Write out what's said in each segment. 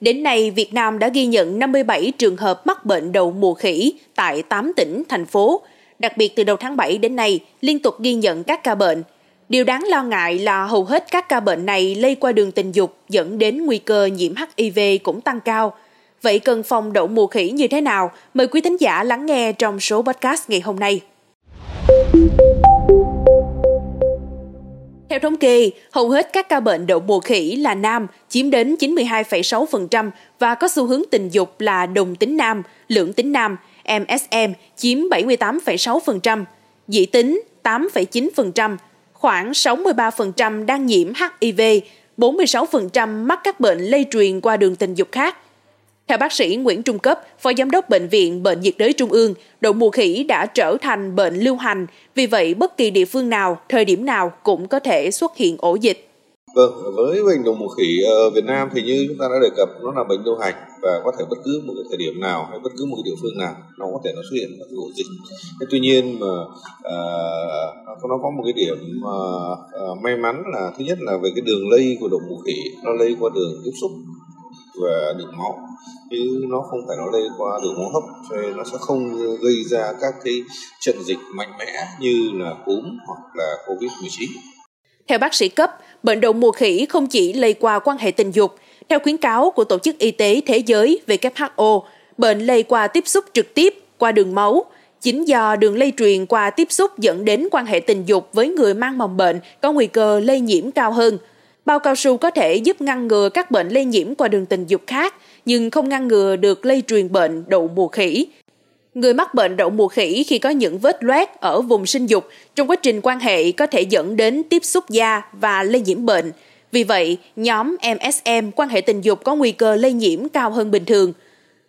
Đến nay, Việt Nam đã ghi nhận 57 trường hợp mắc bệnh đậu mùa khỉ tại 8 tỉnh, thành phố. Đặc biệt từ đầu tháng 7 đến nay, liên tục ghi nhận các ca bệnh. Điều đáng lo ngại là hầu hết các ca bệnh này lây qua đường tình dục dẫn đến nguy cơ nhiễm HIV cũng tăng cao. Vậy cần phòng đậu mùa khỉ như thế nào? Mời quý thính giả lắng nghe trong số podcast ngày hôm nay. Theo thống kê, hầu hết các ca bệnh đậu mùa khỉ là nam, chiếm đến 92,6% và có xu hướng tình dục là đồng tính nam, lưỡng tính nam, MSM chiếm 78,6%, dị tính 8,9%, khoảng 63% đang nhiễm HIV, 46% mắc các bệnh lây truyền qua đường tình dục khác. Theo bác sĩ Nguyễn Trung Cấp, Phó Giám đốc Bệnh viện Bệnh nhiệt đới Trung ương, đậu mùa khỉ đã trở thành bệnh lưu hành, vì vậy bất kỳ địa phương nào, thời điểm nào cũng có thể xuất hiện ổ dịch. Vâng, với bệnh đậu mùa khỉ ở Việt Nam thì như chúng ta đã đề cập, nó là bệnh lưu hành và có thể bất cứ một cái thời điểm nào hay bất cứ một cái địa phương nào nó có thể nó xuất hiện một cái ổ dịch. Thế tuy nhiên mà à, nó có một cái điểm à, à, may mắn là thứ nhất là về cái đường lây của đậu mùa khỉ nó lây qua đường tiếp xúc và đường máu. Chứ nó không phải nó lây qua đường hô hấp, cho nên nó sẽ không gây ra các cái trận dịch mạnh mẽ như là cúm hoặc là covid 19 theo bác sĩ cấp, bệnh đậu mùa khỉ không chỉ lây qua quan hệ tình dục. Theo khuyến cáo của tổ chức y tế thế giới WHO bệnh lây qua tiếp xúc trực tiếp qua đường máu chính do đường lây truyền qua tiếp xúc dẫn đến quan hệ tình dục với người mang mầm bệnh có nguy cơ lây nhiễm cao hơn. Bao cao su có thể giúp ngăn ngừa các bệnh lây nhiễm qua đường tình dục khác, nhưng không ngăn ngừa được lây truyền bệnh đậu mùa khỉ. Người mắc bệnh đậu mùa khỉ khi có những vết loét ở vùng sinh dục trong quá trình quan hệ có thể dẫn đến tiếp xúc da và lây nhiễm bệnh. Vì vậy, nhóm MSM quan hệ tình dục có nguy cơ lây nhiễm cao hơn bình thường –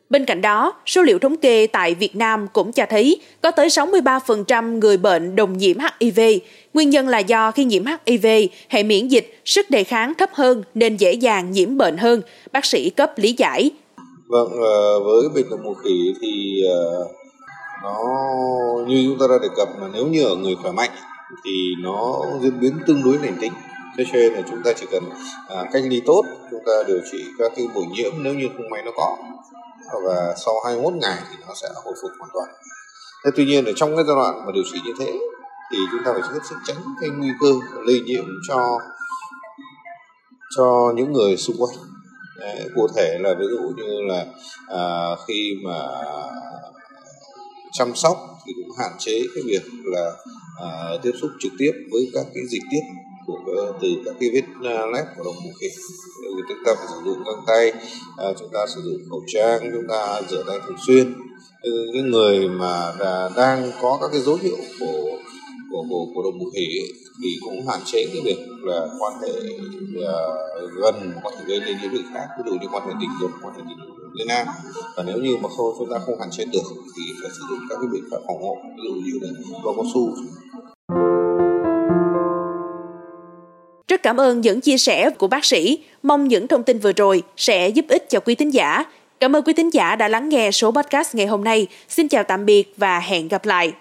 Bên cạnh đó, số liệu thống kê tại Việt Nam cũng cho thấy có tới 63% người bệnh đồng nhiễm HIV. Nguyên nhân là do khi nhiễm HIV, hệ miễn dịch, sức đề kháng thấp hơn nên dễ dàng nhiễm bệnh hơn, bác sĩ cấp lý giải. Vâng, ờ, với bệnh đậu mùa khỉ thì ờ, nó như chúng ta đã đề cập là nếu như ở người khỏe mạnh thì nó diễn biến tương đối lành tính thế cho nên là chúng ta chỉ cần à, cách ly tốt chúng ta điều trị các cái bổ nhiễm nếu như không may nó có và sau 21 ngày thì nó sẽ hồi phục hoàn toàn. Thế tuy nhiên ở trong cái giai đoạn mà điều trị như thế thì chúng ta phải hết sức tránh cái nguy cơ lây nhiễm cho cho những người xung quanh. Đấy, cụ thể là ví dụ như là à, khi mà chăm sóc thì cũng hạn chế cái việc là à, tiếp xúc trực tiếp với các cái dịch tiết của ờ, từ các cái vết ờ, lép của đồng mùa khỉ. Chúng ta phải sử dụng găng tay à, chúng ta sử dụng khẩu trang chúng ta rửa tay thường xuyên. Những người mà đang có các cái dấu hiệu của của của, của đồng mùa khỉ thì cũng hạn chế cái việc là quan hệ uh, gần có thể gây lên những việc khác. Ví dụ như quan hệ tình dục quan hệ tình dục lây nam. Và nếu như mà không chúng ta không hạn chế được thì phải sử dụng các cái biện pháp phòng hộ. Ví dụ như là bao cao su. Rất cảm ơn những chia sẻ của bác sĩ. Mong những thông tin vừa rồi sẽ giúp ích cho quý thính giả. Cảm ơn quý thính giả đã lắng nghe số podcast ngày hôm nay. Xin chào tạm biệt và hẹn gặp lại.